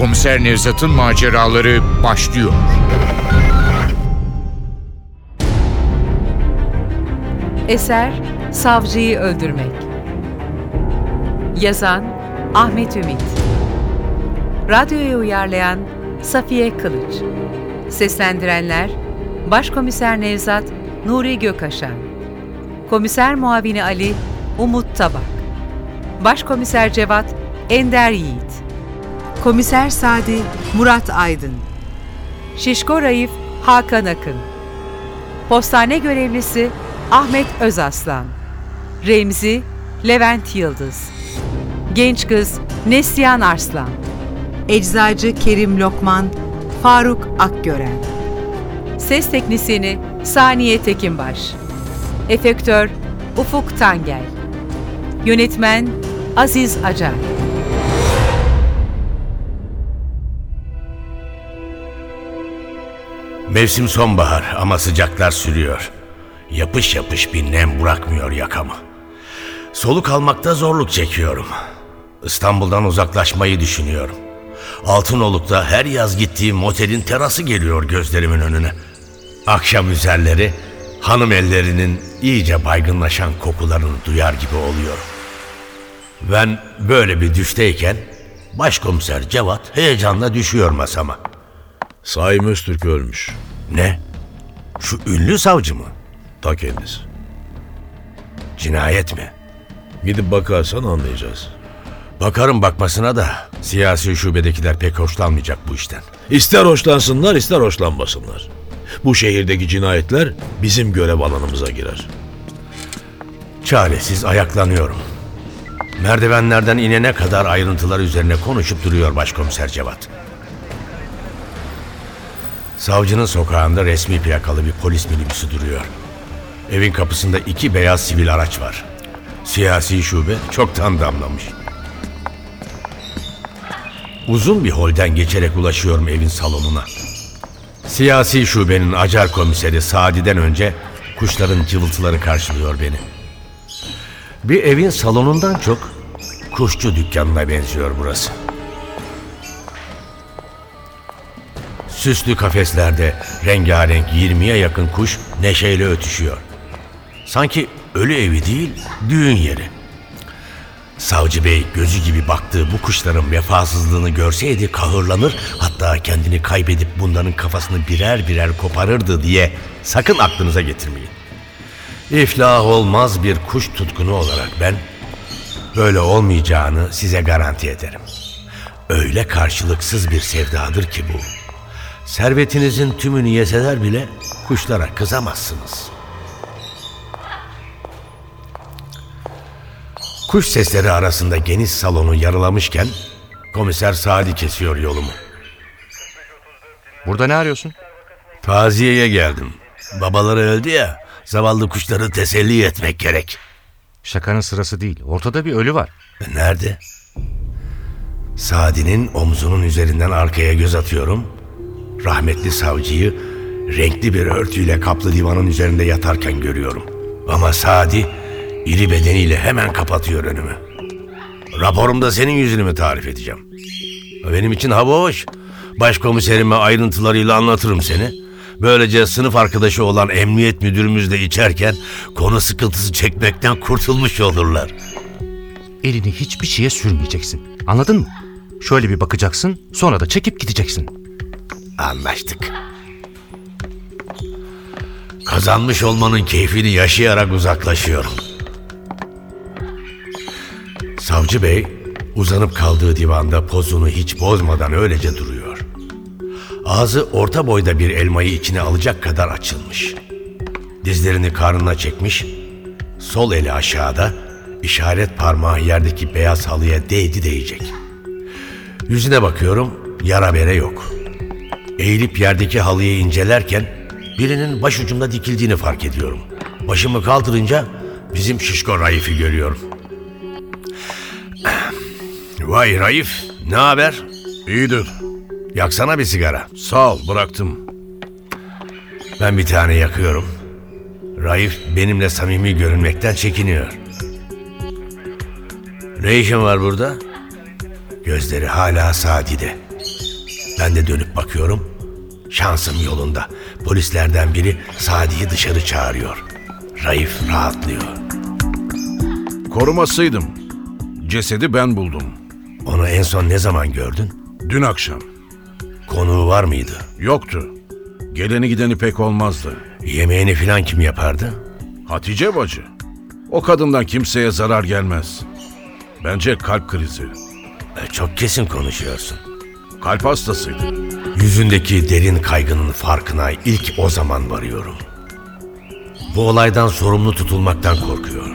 Komiser Nevzat'ın maceraları başlıyor. Eser Savcıyı Öldürmek. Yazan Ahmet Ümit. Radyoya uyarlayan Safiye Kılıç. Seslendirenler Başkomiser Nevzat Nuri Gökaşan Komiser Muavini Ali Umut Tabak Başkomiser Cevat Ender Yiğit Komiser Sadi Murat Aydın Şişko Raif Hakan Akın Postane görevlisi Ahmet Özaslan. Remzi Levent Yıldız. Genç kız Neslihan Arslan. Eczacı Kerim Lokman Faruk Akgören. Ses teknisyeni Saniye Tekinbaş. Efektör Ufuk Tangel. Yönetmen Aziz Acar. Mevsim sonbahar ama sıcaklar sürüyor. Yapış yapış bir nem bırakmıyor yakamı. Soluk almakta zorluk çekiyorum. İstanbul'dan uzaklaşmayı düşünüyorum. Altınoluk'ta her yaz gittiğim motelin terası geliyor gözlerimin önüne. Akşam üzerleri hanım ellerinin iyice baygınlaşan kokularını duyar gibi oluyorum. Ben böyle bir düşteyken başkomiser Cevat heyecanla düşüyor masama. Saim Öztürk ölmüş. Ne? Şu ünlü savcı mı? Ta kendisi. Cinayet mi? Gidip bakarsan anlayacağız. Bakarım bakmasına da siyasi şubedekiler pek hoşlanmayacak bu işten. İster hoşlansınlar ister hoşlanmasınlar. Bu şehirdeki cinayetler bizim görev alanımıza girer. Çaresiz ayaklanıyorum. Merdivenlerden inene kadar ayrıntılar üzerine konuşup duruyor başkomiser Cevat. Savcının sokağında resmi plakalı bir polis minibüsü duruyor. Evin kapısında iki beyaz sivil araç var. Siyasi şube çoktan damlamış. Uzun bir holden geçerek ulaşıyorum evin salonuna. Siyasi şubenin acar komiseri Sadi'den önce kuşların cıvıltıları karşılıyor beni. Bir evin salonundan çok kuşçu dükkanına benziyor burası. Süslü kafeslerde rengarenk 20'ye yakın kuş neşeyle ötüşüyor. Sanki ölü evi değil, düğün yeri. Savcı Bey gözü gibi baktığı bu kuşların vefasızlığını görseydi kahırlanır hatta kendini kaybedip bunların kafasını birer birer koparırdı diye sakın aklınıza getirmeyin. İflah olmaz bir kuş tutkunu olarak ben böyle olmayacağını size garanti ederim. Öyle karşılıksız bir sevdadır ki bu. Servetinizin tümünü yeseler bile kuşlara kızamazsınız. Kuş sesleri arasında geniş salonu yarılamışken komiser Sadi kesiyor yolumu. Burada ne arıyorsun? Taziyeye geldim. Babaları öldü ya, zavallı kuşları teselli etmek gerek. Şakanın sırası değil. Ortada bir ölü var. E, Nerede? Sadi'nin omzunun üzerinden arkaya göz atıyorum. Rahmetli savcıyı renkli bir örtüyle kaplı divanın üzerinde yatarken görüyorum. Ama Sadi iri bedeniyle hemen kapatıyor önümü. Raporumda senin yüzünü mü tarif edeceğim? Benim için hava hoş. Başkomiserime ayrıntılarıyla anlatırım seni. Böylece sınıf arkadaşı olan emniyet müdürümüzle içerken konu sıkıntısı çekmekten kurtulmuş olurlar. Elini hiçbir şeye sürmeyeceksin. Anladın mı? Şöyle bir bakacaksın, sonra da çekip gideceksin. Anlaştık. Kazanmış olmanın keyfini yaşayarak uzaklaşıyorum. Savcı bey uzanıp kaldığı divanda pozunu hiç bozmadan öylece duruyor. Ağzı orta boyda bir elmayı içine alacak kadar açılmış. Dizlerini karnına çekmiş, sol eli aşağıda, işaret parmağı yerdeki beyaz halıya değdi değecek. Yüzüne bakıyorum, yara bere yok. Eğilip yerdeki halıyı incelerken birinin başucumda dikildiğini fark ediyorum. Başımı kaldırınca bizim şişko Raif'i görüyorum. Vay Raif, ne haber? İyidir. Yaksana bir sigara. Sağ ol bıraktım. Ben bir tane yakıyorum. Raif benimle samimi görünmekten çekiniyor. Ne işin var burada? Gözleri hala Sadi'de. Ben de dönüp bakıyorum. Şansım yolunda. Polislerden biri Sadi'yi dışarı çağırıyor. Raif rahatlıyor. Korumasıydım. Cesedi ben buldum. Onu en son ne zaman gördün? Dün akşam. Konuğu var mıydı? Yoktu. Geleni gideni pek olmazdı. Yemeğini filan kim yapardı? Hatice bacı. O kadından kimseye zarar gelmez. Bence kalp krizi. E, Çok kesin konuşuyorsun. Kalp hastasıydı. Yüzündeki derin kaygının farkına ilk o zaman varıyorum. Bu olaydan sorumlu tutulmaktan korkuyor.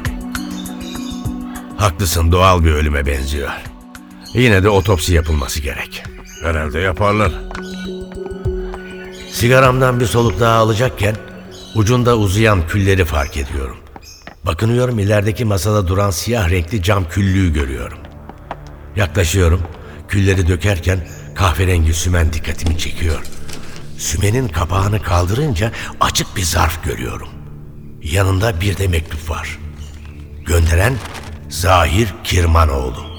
Haklısın doğal bir ölüme benziyor. Yine de otopsi yapılması gerek. Herhalde yaparlar. Sigaramdan bir soluk daha alacakken ucunda uzayan külleri fark ediyorum. Bakınıyorum ilerideki masada duran siyah renkli cam küllüğü görüyorum. Yaklaşıyorum. Külleri dökerken kahverengi sümen dikkatimi çekiyor. Sümenin kapağını kaldırınca açık bir zarf görüyorum. Yanında bir de mektup var. Gönderen Zahir Kirmanoğlu.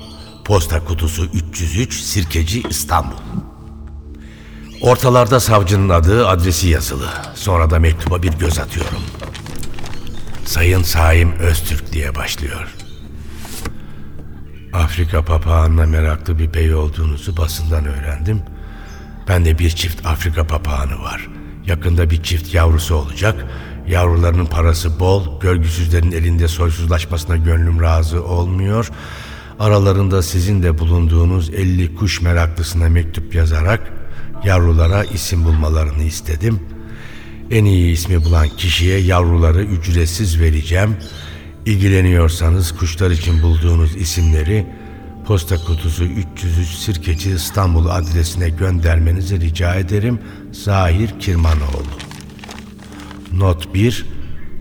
Posta kutusu 303 Sirkeci İstanbul. Ortalarda savcının adı, adresi yazılı. Sonra da mektuba bir göz atıyorum. Sayın Saim Öztürk diye başlıyor. Afrika papağanına meraklı bir bey olduğunuzu basından öğrendim. Ben de bir çift Afrika papağanı var. Yakında bir çift yavrusu olacak. Yavrularının parası bol, görgüsüzlerin elinde soysuzlaşmasına gönlüm razı olmuyor. Aralarında sizin de bulunduğunuz 50 kuş meraklısına mektup yazarak yavrulara isim bulmalarını istedim. En iyi ismi bulan kişiye yavruları ücretsiz vereceğim. İlgileniyorsanız kuşlar için bulduğunuz isimleri posta kutusu 303 Sirkeci İstanbul adresine göndermenizi rica ederim. Zahir Kirmanoğlu. Not 1.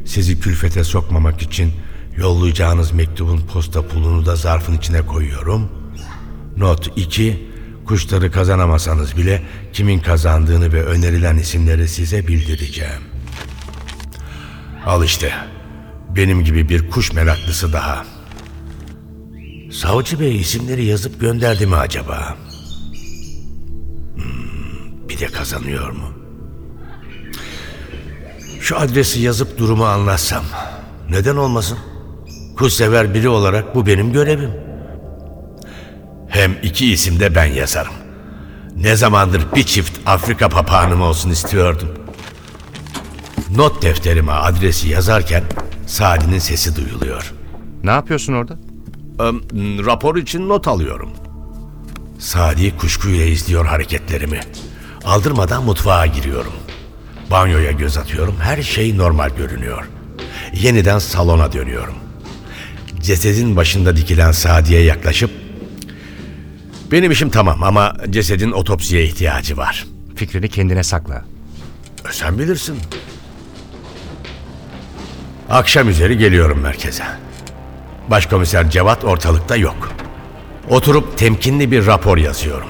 Sizi külfete sokmamak için yollayacağınız mektubun posta pulunu da zarfın içine koyuyorum. Not 2. Kuşları kazanamasanız bile kimin kazandığını ve önerilen isimleri size bildireceğim. Al işte. Benim gibi bir kuş meraklısı daha. Savcı Bey isimleri yazıp gönderdi mi acaba? Hmm, bir de kazanıyor mu? Şu adresi yazıp durumu anlatsam. Neden olmasın? Kuşsever biri olarak bu benim görevim. Hem iki isim de ben yazarım. Ne zamandır bir çift Afrika papağanım olsun istiyordum. Not defterime adresi yazarken Sadi'nin sesi duyuluyor. Ne yapıyorsun orada? Em, rapor için not alıyorum. Sadi kuşkuyla izliyor hareketlerimi. Aldırmadan mutfağa giriyorum. Banyoya göz atıyorum. Her şey normal görünüyor. Yeniden salona dönüyorum. Cesedin başında dikilen Sadi'ye yaklaşıp benim işim tamam ama cesedin otopsiye ihtiyacı var. Fikrini kendine sakla. Sen bilirsin. Akşam üzeri geliyorum merkeze. Başkomiser Cevat ortalıkta yok. Oturup temkinli bir rapor yazıyorum.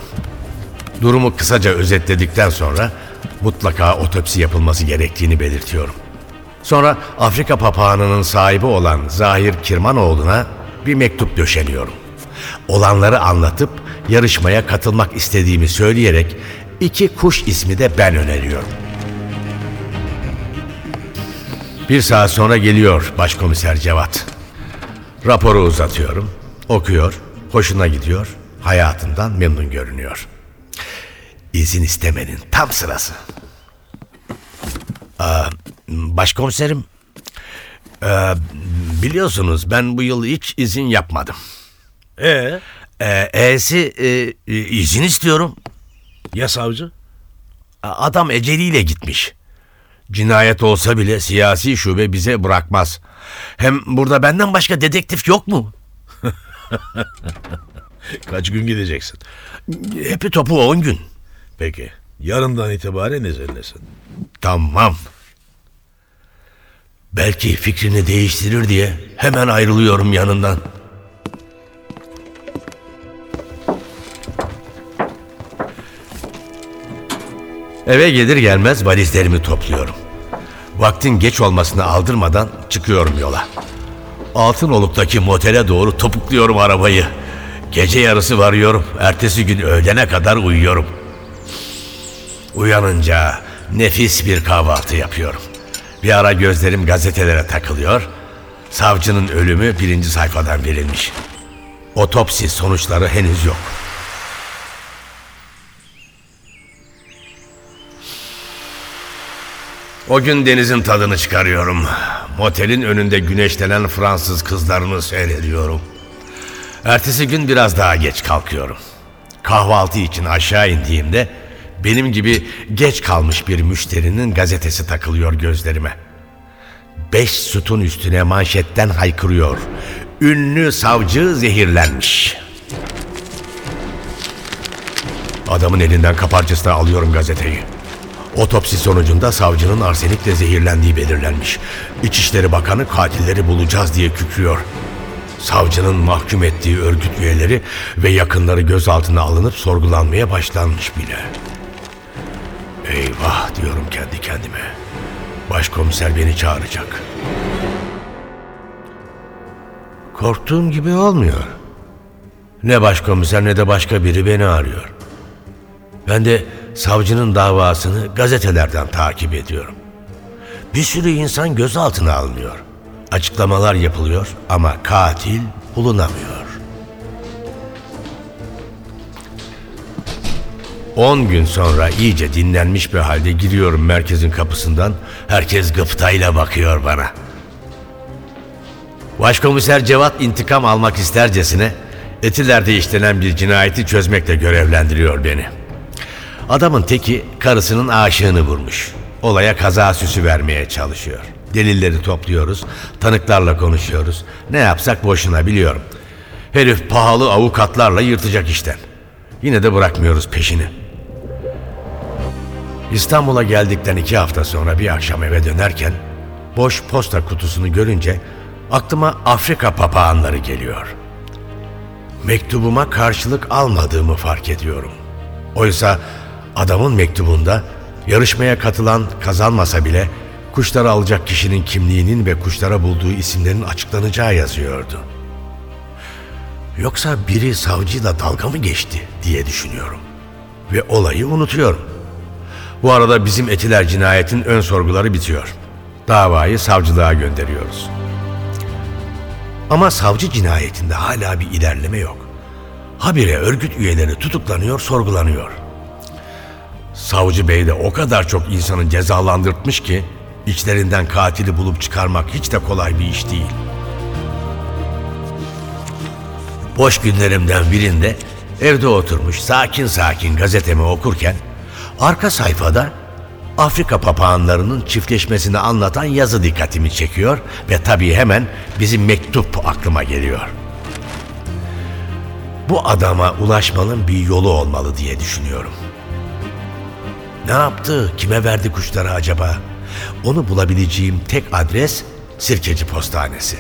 Durumu kısaca özetledikten sonra mutlaka otopsi yapılması gerektiğini belirtiyorum. Sonra Afrika papağanının sahibi olan Zahir Kirmanoğlu'na bir mektup döşeliyorum. Olanları anlatıp yarışmaya katılmak istediğimi söyleyerek iki kuş ismi de ben öneriyorum. Bir saat sonra geliyor başkomiser Cevat. Raporu uzatıyorum. Okuyor. Hoşuna gidiyor. Hayatından memnun görünüyor. İzin istemenin tam sırası. Başkomiserim. ee, biliyorsunuz ben bu yıl hiç izin yapmadım. Ee, Ee, E'si e, e, izin istiyorum. ya savcı? Adam eceliyle gitmiş. Cinayet olsa bile siyasi şube bize bırakmaz. Hem burada benden başka dedektif yok mu? Kaç gün gideceksin? Hepi topu 10 gün. Peki, yarından itibaren izinlesin. Tamam. Belki fikrini değiştirir diye hemen ayrılıyorum yanından. Eve gelir gelmez valizlerimi topluyorum. Vaktin geç olmasını aldırmadan çıkıyorum yola. Altınoluk'taki motele doğru topukluyorum arabayı. Gece yarısı varıyorum. Ertesi gün öğlene kadar uyuyorum. Uyanınca nefis bir kahvaltı yapıyorum. Bir ara gözlerim gazetelere takılıyor. Savcının ölümü birinci sayfadan verilmiş. Otopsi sonuçları henüz yok. O gün denizin tadını çıkarıyorum. Motelin önünde güneşlenen Fransız kızlarını seyrediyorum. Ertesi gün biraz daha geç kalkıyorum. Kahvaltı için aşağı indiğimde benim gibi geç kalmış bir müşterinin gazetesi takılıyor gözlerime. Beş sütun üstüne manşetten haykırıyor. Ünlü savcı zehirlenmiş. Adamın elinden kaparcasına alıyorum gazeteyi. Otopsi sonucunda savcının arsenikle zehirlendiği belirlenmiş. İçişleri Bakanı katilleri bulacağız diye kükrüyor. Savcının mahkum ettiği örgüt üyeleri ve yakınları gözaltına alınıp sorgulanmaya başlanmış bile. Eyvah diyorum kendi kendime. Başkomiser beni çağıracak. Korktuğum gibi olmuyor. Ne başkomiser ne de başka biri beni arıyor. Ben de savcının davasını gazetelerden takip ediyorum. Bir sürü insan gözaltına alınıyor. Açıklamalar yapılıyor ama katil bulunamıyor. 10 gün sonra iyice dinlenmiş bir halde giriyorum merkezin kapısından. Herkes gıptayla bakıyor bana. Başkomiser Cevat intikam almak istercesine Etiler'de işlenen bir cinayeti çözmekle görevlendiriyor beni. Adamın teki karısının aşığını vurmuş. Olaya kaza süsü vermeye çalışıyor. Delilleri topluyoruz, tanıklarla konuşuyoruz. Ne yapsak boşuna biliyorum. Herif pahalı avukatlarla yırtacak işten. Yine de bırakmıyoruz peşini. İstanbul'a geldikten iki hafta sonra bir akşam eve dönerken boş posta kutusunu görünce aklıma Afrika papağanları geliyor. Mektubuma karşılık almadığımı fark ediyorum. Oysa adamın mektubunda yarışmaya katılan kazanmasa bile kuşları alacak kişinin kimliğinin ve kuşlara bulduğu isimlerin açıklanacağı yazıyordu. Yoksa biri savcıyla dalga mı geçti diye düşünüyorum. Ve olayı unutuyorum. Bu arada bizim Etiler cinayetin ön sorguları bitiyor. Davayı savcılığa gönderiyoruz. Ama savcı cinayetinde hala bir ilerleme yok. Habire örgüt üyeleri tutuklanıyor, sorgulanıyor. Savcı bey de o kadar çok insanı cezalandırtmış ki içlerinden katili bulup çıkarmak hiç de kolay bir iş değil. Boş günlerimden birinde evde oturmuş sakin sakin gazetemi okurken arka sayfada Afrika papağanlarının çiftleşmesini anlatan yazı dikkatimi çekiyor ve tabii hemen bizim mektup aklıma geliyor. Bu adama ulaşmanın bir yolu olmalı diye düşünüyorum. Ne yaptı? Kime verdi kuşları acaba? Onu bulabileceğim tek adres Sirkeci Postanesi.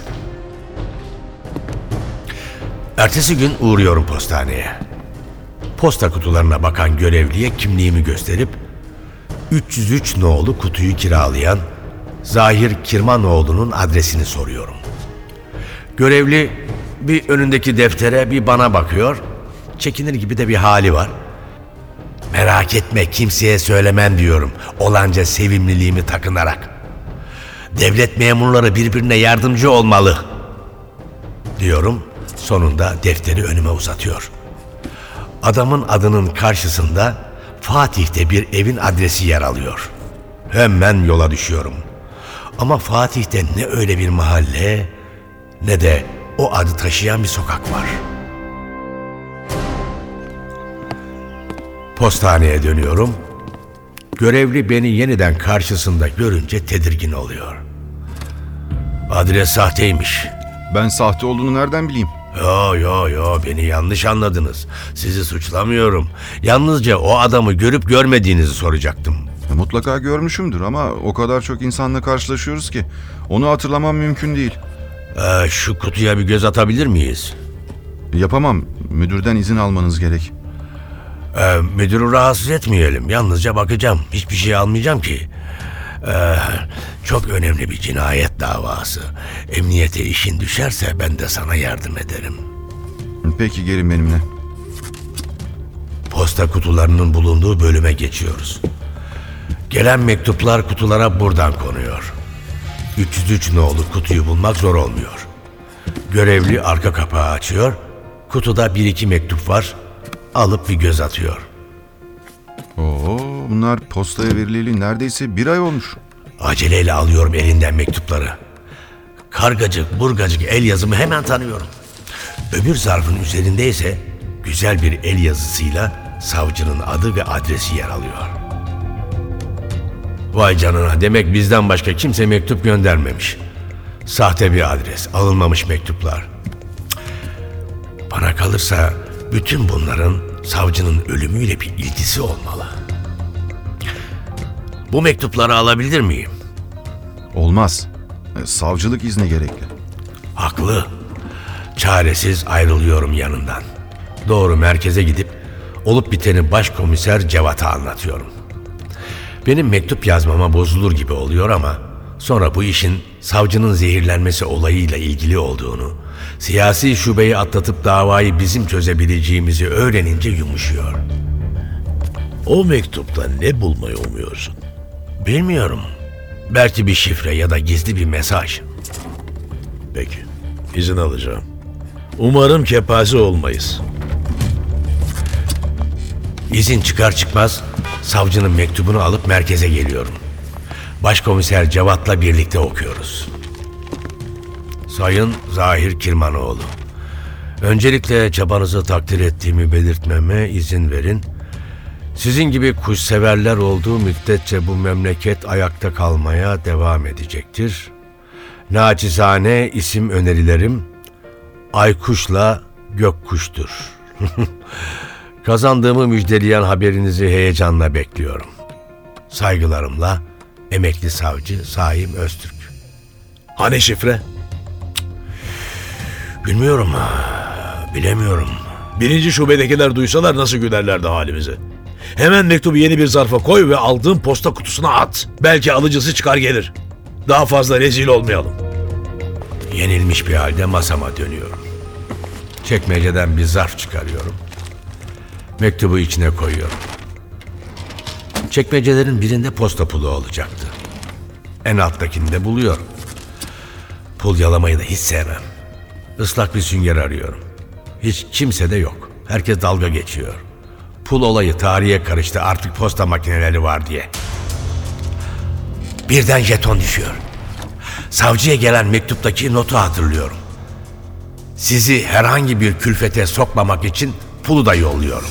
Ertesi gün uğruyorum postaneye. Posta kutularına bakan görevliye kimliğimi gösterip 303 nolu kutuyu kiralayan Zahir Kirmanoğlu'nun adresini soruyorum. Görevli bir önündeki deftere bir bana bakıyor. Çekinir gibi de bir hali var. Merak etme kimseye söylemem diyorum. Olanca sevimliliğimi takınarak. Devlet memurları birbirine yardımcı olmalı. Diyorum. Sonunda defteri önüme uzatıyor. Adamın adının karşısında Fatih'te bir evin adresi yer alıyor. Hemen yola düşüyorum. Ama Fatih'te ne öyle bir mahalle ne de o adı taşıyan bir sokak var. Postaneye dönüyorum. Görevli beni yeniden karşısında görünce tedirgin oluyor. Adres sahteymiş. Ben sahte olduğunu nereden bileyim? Yo yo yo beni yanlış anladınız. Sizi suçlamıyorum. Yalnızca o adamı görüp görmediğinizi soracaktım. E, Mutlaka görmüşümdür ama o kadar çok insanla karşılaşıyoruz ki onu hatırlamam mümkün değil. Ee, şu kutuya bir göz atabilir miyiz? Yapamam. Müdürden izin almanız gerek. Ee, müdürü rahatsız etmeyelim. Yalnızca bakacağım. Hiçbir şey almayacağım ki. Ee, çok önemli bir cinayet davası. Emniyete işin düşerse ben de sana yardım ederim. Peki gelin benimle. Posta kutularının bulunduğu bölüme geçiyoruz. Gelen mektuplar kutulara buradan konuyor. 303 nolu kutuyu bulmak zor olmuyor. Görevli arka kapağı açıyor. Kutuda bir iki mektup var. Alıp bir göz atıyor. Oo, bunlar postaya verileli neredeyse bir ay olmuş. Aceleyle alıyorum elinden mektupları. Kargacık, burgacık el yazımı hemen tanıyorum. Öbür zarfın üzerinde ise güzel bir el yazısıyla savcının adı ve adresi yer alıyor. Vay canına demek bizden başka kimse mektup göndermemiş. Sahte bir adres, alınmamış mektuplar. Bana kalırsa bütün bunların savcının ölümüyle bir ilgisi olmalı. Bu mektupları alabilir miyim? Olmaz. E, Savcılık izni gerekli. Haklı. Çaresiz ayrılıyorum yanından. Doğru merkeze gidip olup biteni başkomiser Cevat'a anlatıyorum. Benim mektup yazmama bozulur gibi oluyor ama sonra bu işin savcının zehirlenmesi olayıyla ilgili olduğunu, siyasi şubeyi atlatıp davayı bizim çözebileceğimizi öğrenince yumuşuyor. O mektupta ne bulmayı umuyorsun? Bilmiyorum. Belki bir şifre ya da gizli bir mesaj. Peki, izin alacağım. Umarım kepaze olmayız. İzin çıkar çıkmaz savcının mektubunu alıp merkeze geliyorum. Başkomiser Cevat'la birlikte okuyoruz. Sayın Zahir Kirmanoğlu. Öncelikle çabanızı takdir ettiğimi belirtmeme izin verin. Sizin gibi kuşseverler olduğu müddetçe bu memleket ayakta kalmaya devam edecektir. Naçizane isim önerilerim Aykuş'la Gökkuş'tur. Kazandığımı müjdeleyen haberinizi heyecanla bekliyorum. Saygılarımla emekli savcı Saim Öztürk. Hani şifre? Bilmiyorum, bilemiyorum. Birinci şubedekiler duysalar nasıl gülerlerdi halimize. Hemen mektubu yeni bir zarfa koy ve aldığın posta kutusuna at. Belki alıcısı çıkar gelir. Daha fazla rezil olmayalım. Yenilmiş bir halde masama dönüyorum. Çekmeceden bir zarf çıkarıyorum. Mektubu içine koyuyorum. Çekmecelerin birinde posta pulu olacaktı. En alttakini de buluyorum. Pul yalamayı da hiç sevmem. Islak bir sünger arıyorum. Hiç kimse de yok. Herkes dalga geçiyor. Pul olayı tarihe karıştı artık posta makineleri var diye. Birden jeton düşüyor. Savcıya gelen mektuptaki notu hatırlıyorum. Sizi herhangi bir külfete sokmamak için pulu da yolluyorum.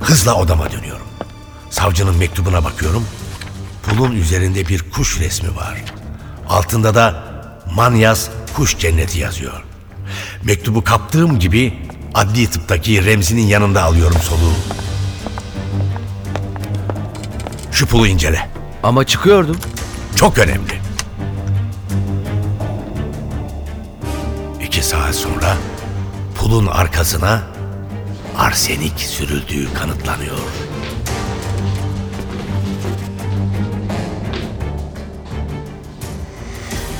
Hızla odama dönüyorum. Savcının mektubuna bakıyorum. Pulun üzerinde bir kuş resmi var. Altında da Manyas Kuş Cenneti yazıyor. Mektubu kaptığım gibi adli tıptaki Remzi'nin yanında alıyorum soluğu. Şu pulu incele. Ama çıkıyordum. Çok önemli. İki saat sonra pulun arkasına arsenik sürüldüğü kanıtlanıyor.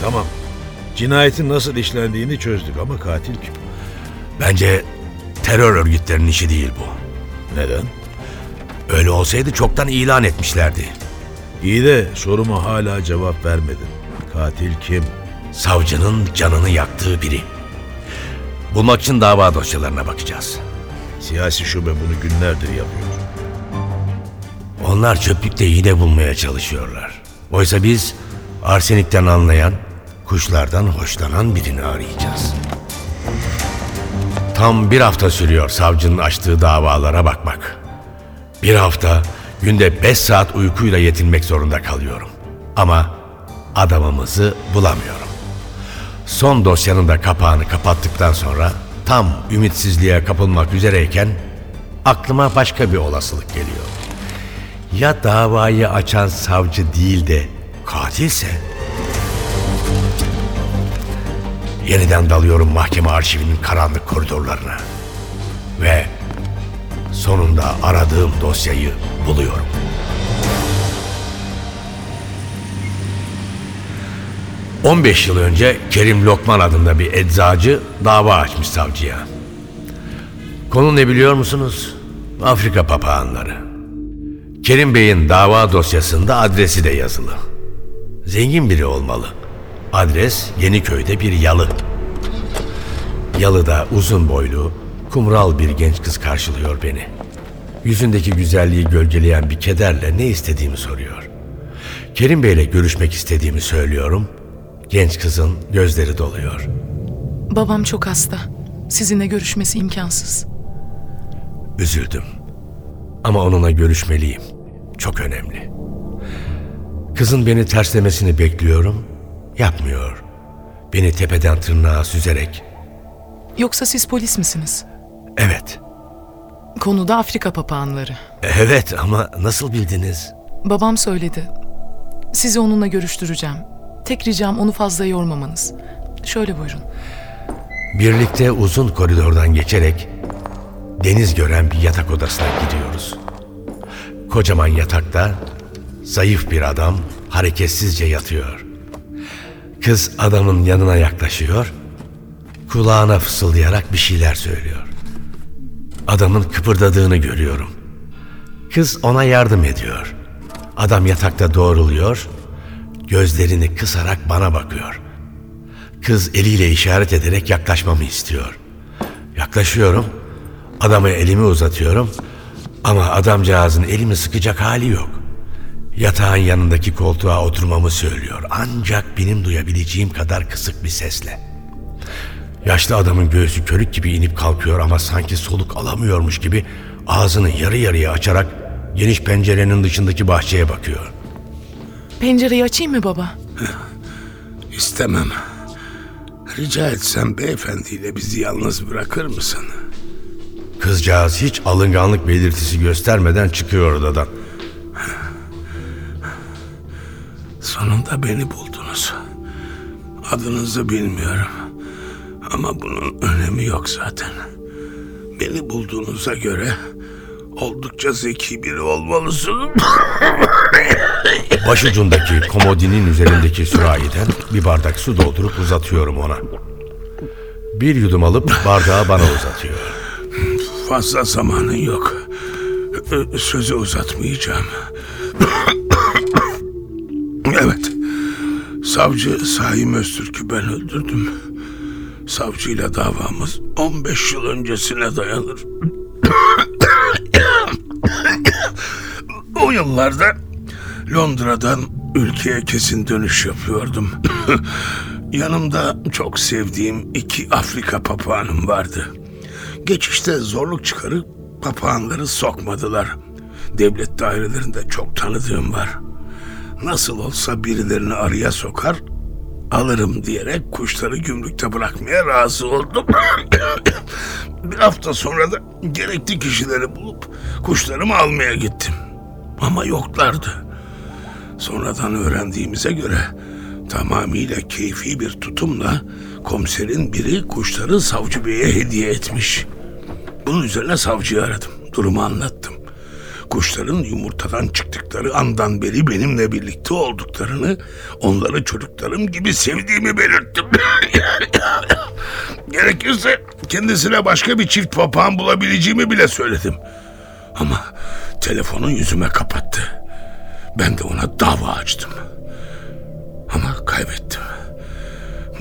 Tamam. Cinayetin nasıl işlendiğini çözdük ama katil kim? Bence terör örgütlerinin işi değil bu. Neden? Öyle olsaydı çoktan ilan etmişlerdi. İyi de soruma hala cevap vermedin. Katil kim? Savcının canını yaktığı biri. Bulmak için dava dosyalarına bakacağız. Siyasi şube bunu günlerdir yapıyor. Onlar çöplükte iğne bulmaya çalışıyorlar. Oysa biz arsenikten anlayan, kuşlardan hoşlanan birini arayacağız. Tam bir hafta sürüyor savcının açtığı davalara bakmak. Bir hafta günde beş saat uykuyla yetinmek zorunda kalıyorum. Ama adamımızı bulamıyorum. Son dosyanın da kapağını kapattıktan sonra tam ümitsizliğe kapılmak üzereyken aklıma başka bir olasılık geliyor. Ya davayı açan savcı değil de katilse? Yeniden dalıyorum mahkeme arşivinin karanlık koridorlarına. Ve sonunda aradığım dosyayı buluyorum. ...15 yıl önce Kerim Lokman adında bir eczacı dava açmış savcıya. Konu ne biliyor musunuz? Afrika papağanları. Kerim Bey'in dava dosyasında adresi de yazılı. Zengin biri olmalı. Adres Yeniköy'de bir yalı. Yalıda uzun boylu, kumral bir genç kız karşılıyor beni. Yüzündeki güzelliği gölgeleyen bir kederle ne istediğimi soruyor. Kerim Bey'le görüşmek istediğimi söylüyorum. Genç kızın gözleri doluyor. Babam çok hasta. Sizinle görüşmesi imkansız. Üzüldüm. Ama onunla görüşmeliyim. Çok önemli. Kızın beni terslemesini bekliyorum. Yapmıyor. Beni tepeden tırnağa süzerek Yoksa siz polis misiniz? evet, Konuda Afrika papağanları. evet ama nasıl bildiniz? Babam söyledi. Sizi onunla görüştüreceğim. Tek ricam onu fazla yormamanız. Şöyle buyurun. Birlikte uzun koridordan geçerek deniz gören bir yatak odasına gidiyoruz. Kocaman yatakta zayıf bir adam hareketsizce yatıyor. Kız adamın yanına yaklaşıyor, kulağına fısıldayarak bir şeyler söylüyor. Adamın kıpırdadığını görüyorum. Kız ona yardım ediyor. Adam yatakta doğruluyor, gözlerini kısarak bana bakıyor. Kız eliyle işaret ederek yaklaşmamı istiyor. Yaklaşıyorum. Adama elimi uzatıyorum. Ama adamcağızın elimi sıkacak hali yok. Yatağın yanındaki koltuğa oturmamı söylüyor. Ancak benim duyabileceğim kadar kısık bir sesle. Yaşlı adamın göğsü körük gibi inip kalkıyor ama sanki soluk alamıyormuş gibi ağzını yarı yarıya açarak geniş pencerenin dışındaki bahçeye bakıyor. Pencereyi açayım mı baba? İstemem. Rica etsem beyefendiyle bizi yalnız bırakır mısın? Kızcağız hiç alınganlık belirtisi göstermeden çıkıyor odadan. Sonunda beni buldunuz. Adınızı bilmiyorum. Ama bunun önemi yok zaten. Beni bulduğunuza göre oldukça zeki biri olmalısınız. Başucundaki komodinin üzerindeki sürahiden bir bardak su doldurup uzatıyorum ona. Bir yudum alıp bardağı bana uzatıyor. Fazla zamanın yok. Sözü uzatmayacağım. Evet. Savcı Saim Öztürk'ü ben öldürdüm. Savcıyla davamız 15 yıl öncesine dayanır. o yıllarda Londra'dan ülkeye kesin dönüş yapıyordum. Yanımda çok sevdiğim iki Afrika papağanım vardı. Geçişte zorluk çıkarıp papağanları sokmadılar. Devlet dairelerinde çok tanıdığım var. Nasıl olsa birilerini araya sokar, alırım diyerek kuşları gümrükte bırakmaya razı oldum. Bir hafta sonra da gerekli kişileri bulup kuşlarımı almaya gittim. Ama yoklardı. Sonradan öğrendiğimize göre tamamıyla keyfi bir tutumla komiserin biri kuşları savcı beye hediye etmiş. Bunun üzerine savcıyı aradım. Durumu anlattım. Kuşların yumurtadan çıktıkları andan beri benimle birlikte olduklarını, onları çocuklarım gibi sevdiğimi belirttim. Gerekirse kendisine başka bir çift papağan bulabileceğimi bile söyledim. Ama telefonu yüzüme kapattı. Ben de ona dava açtım. Ama kaybettim.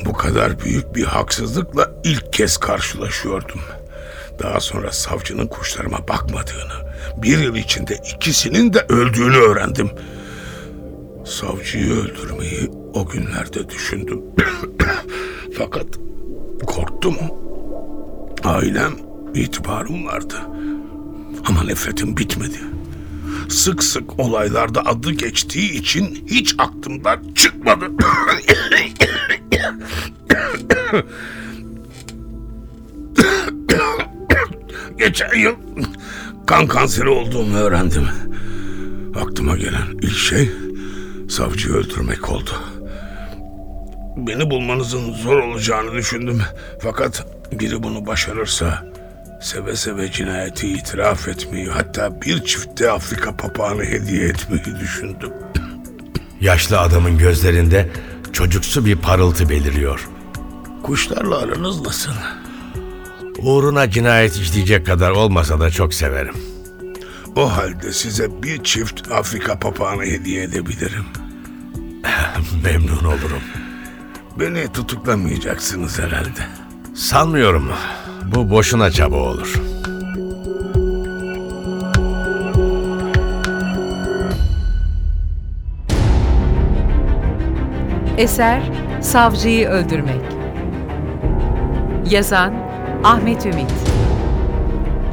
Bu kadar büyük bir haksızlıkla ilk kez karşılaşıyordum. Daha sonra savcının kuşlarıma bakmadığını, bir yıl içinde ikisinin de öldüğünü öğrendim. Savcıyı öldürmeyi o günlerde düşündüm. Fakat korktum. Ailem, itibarım vardı. Ama nefretim bitmedi. Sık sık olaylarda adı geçtiği için hiç aklımdan çıkmadı. Geçen yıl kan kanseri olduğumu öğrendim. Aklıma gelen ilk şey savcıyı öldürmek oldu. Beni bulmanızın zor olacağını düşündüm. Fakat biri bunu başarırsa seve seve cinayeti itiraf etmeyi hatta bir çifte Afrika papağanı hediye etmeyi düşündüm. Yaşlı adamın gözlerinde çocuksu bir parıltı beliriyor. Kuşlarla aranız nasıl? Uğruna cinayet işleyecek kadar olmasa da çok severim. O halde size bir çift Afrika papağanı hediye edebilirim. Memnun olurum. Beni tutuklamayacaksınız herhalde. Sanmıyorum. Bu boşuna çaba olur. Eser Savcıyı Öldürmek Yazan Ahmet Ümit.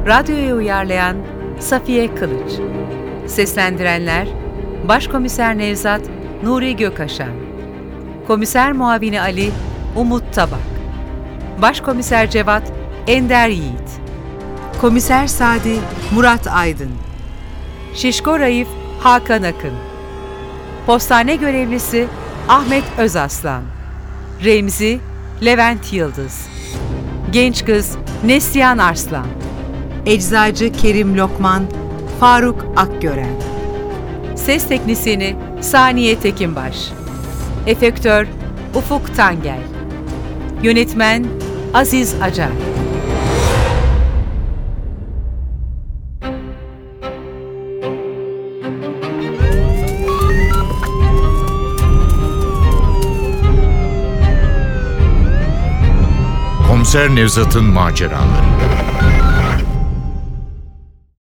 Radyoya uyarlayan Safiye Kılıç. Seslendirenler Başkomiser Nevzat Nuri Gökaşan. Komiser Muavini Ali Umut Tabak. Başkomiser Cevat Ender Yiğit. Komiser Sadi Murat Aydın. Şişko Raif Hakan Akın. Postane görevlisi Ahmet Özaslan. Remzi Levent Yıldız Genç kız Neslihan Arslan Eczacı Kerim Lokman Faruk Akgören. Ses teknisini Saniye Tekinbaş. Efektör Ufuk Tangel. Yönetmen Aziz Acar Komiser Nevzat'ın maceraları.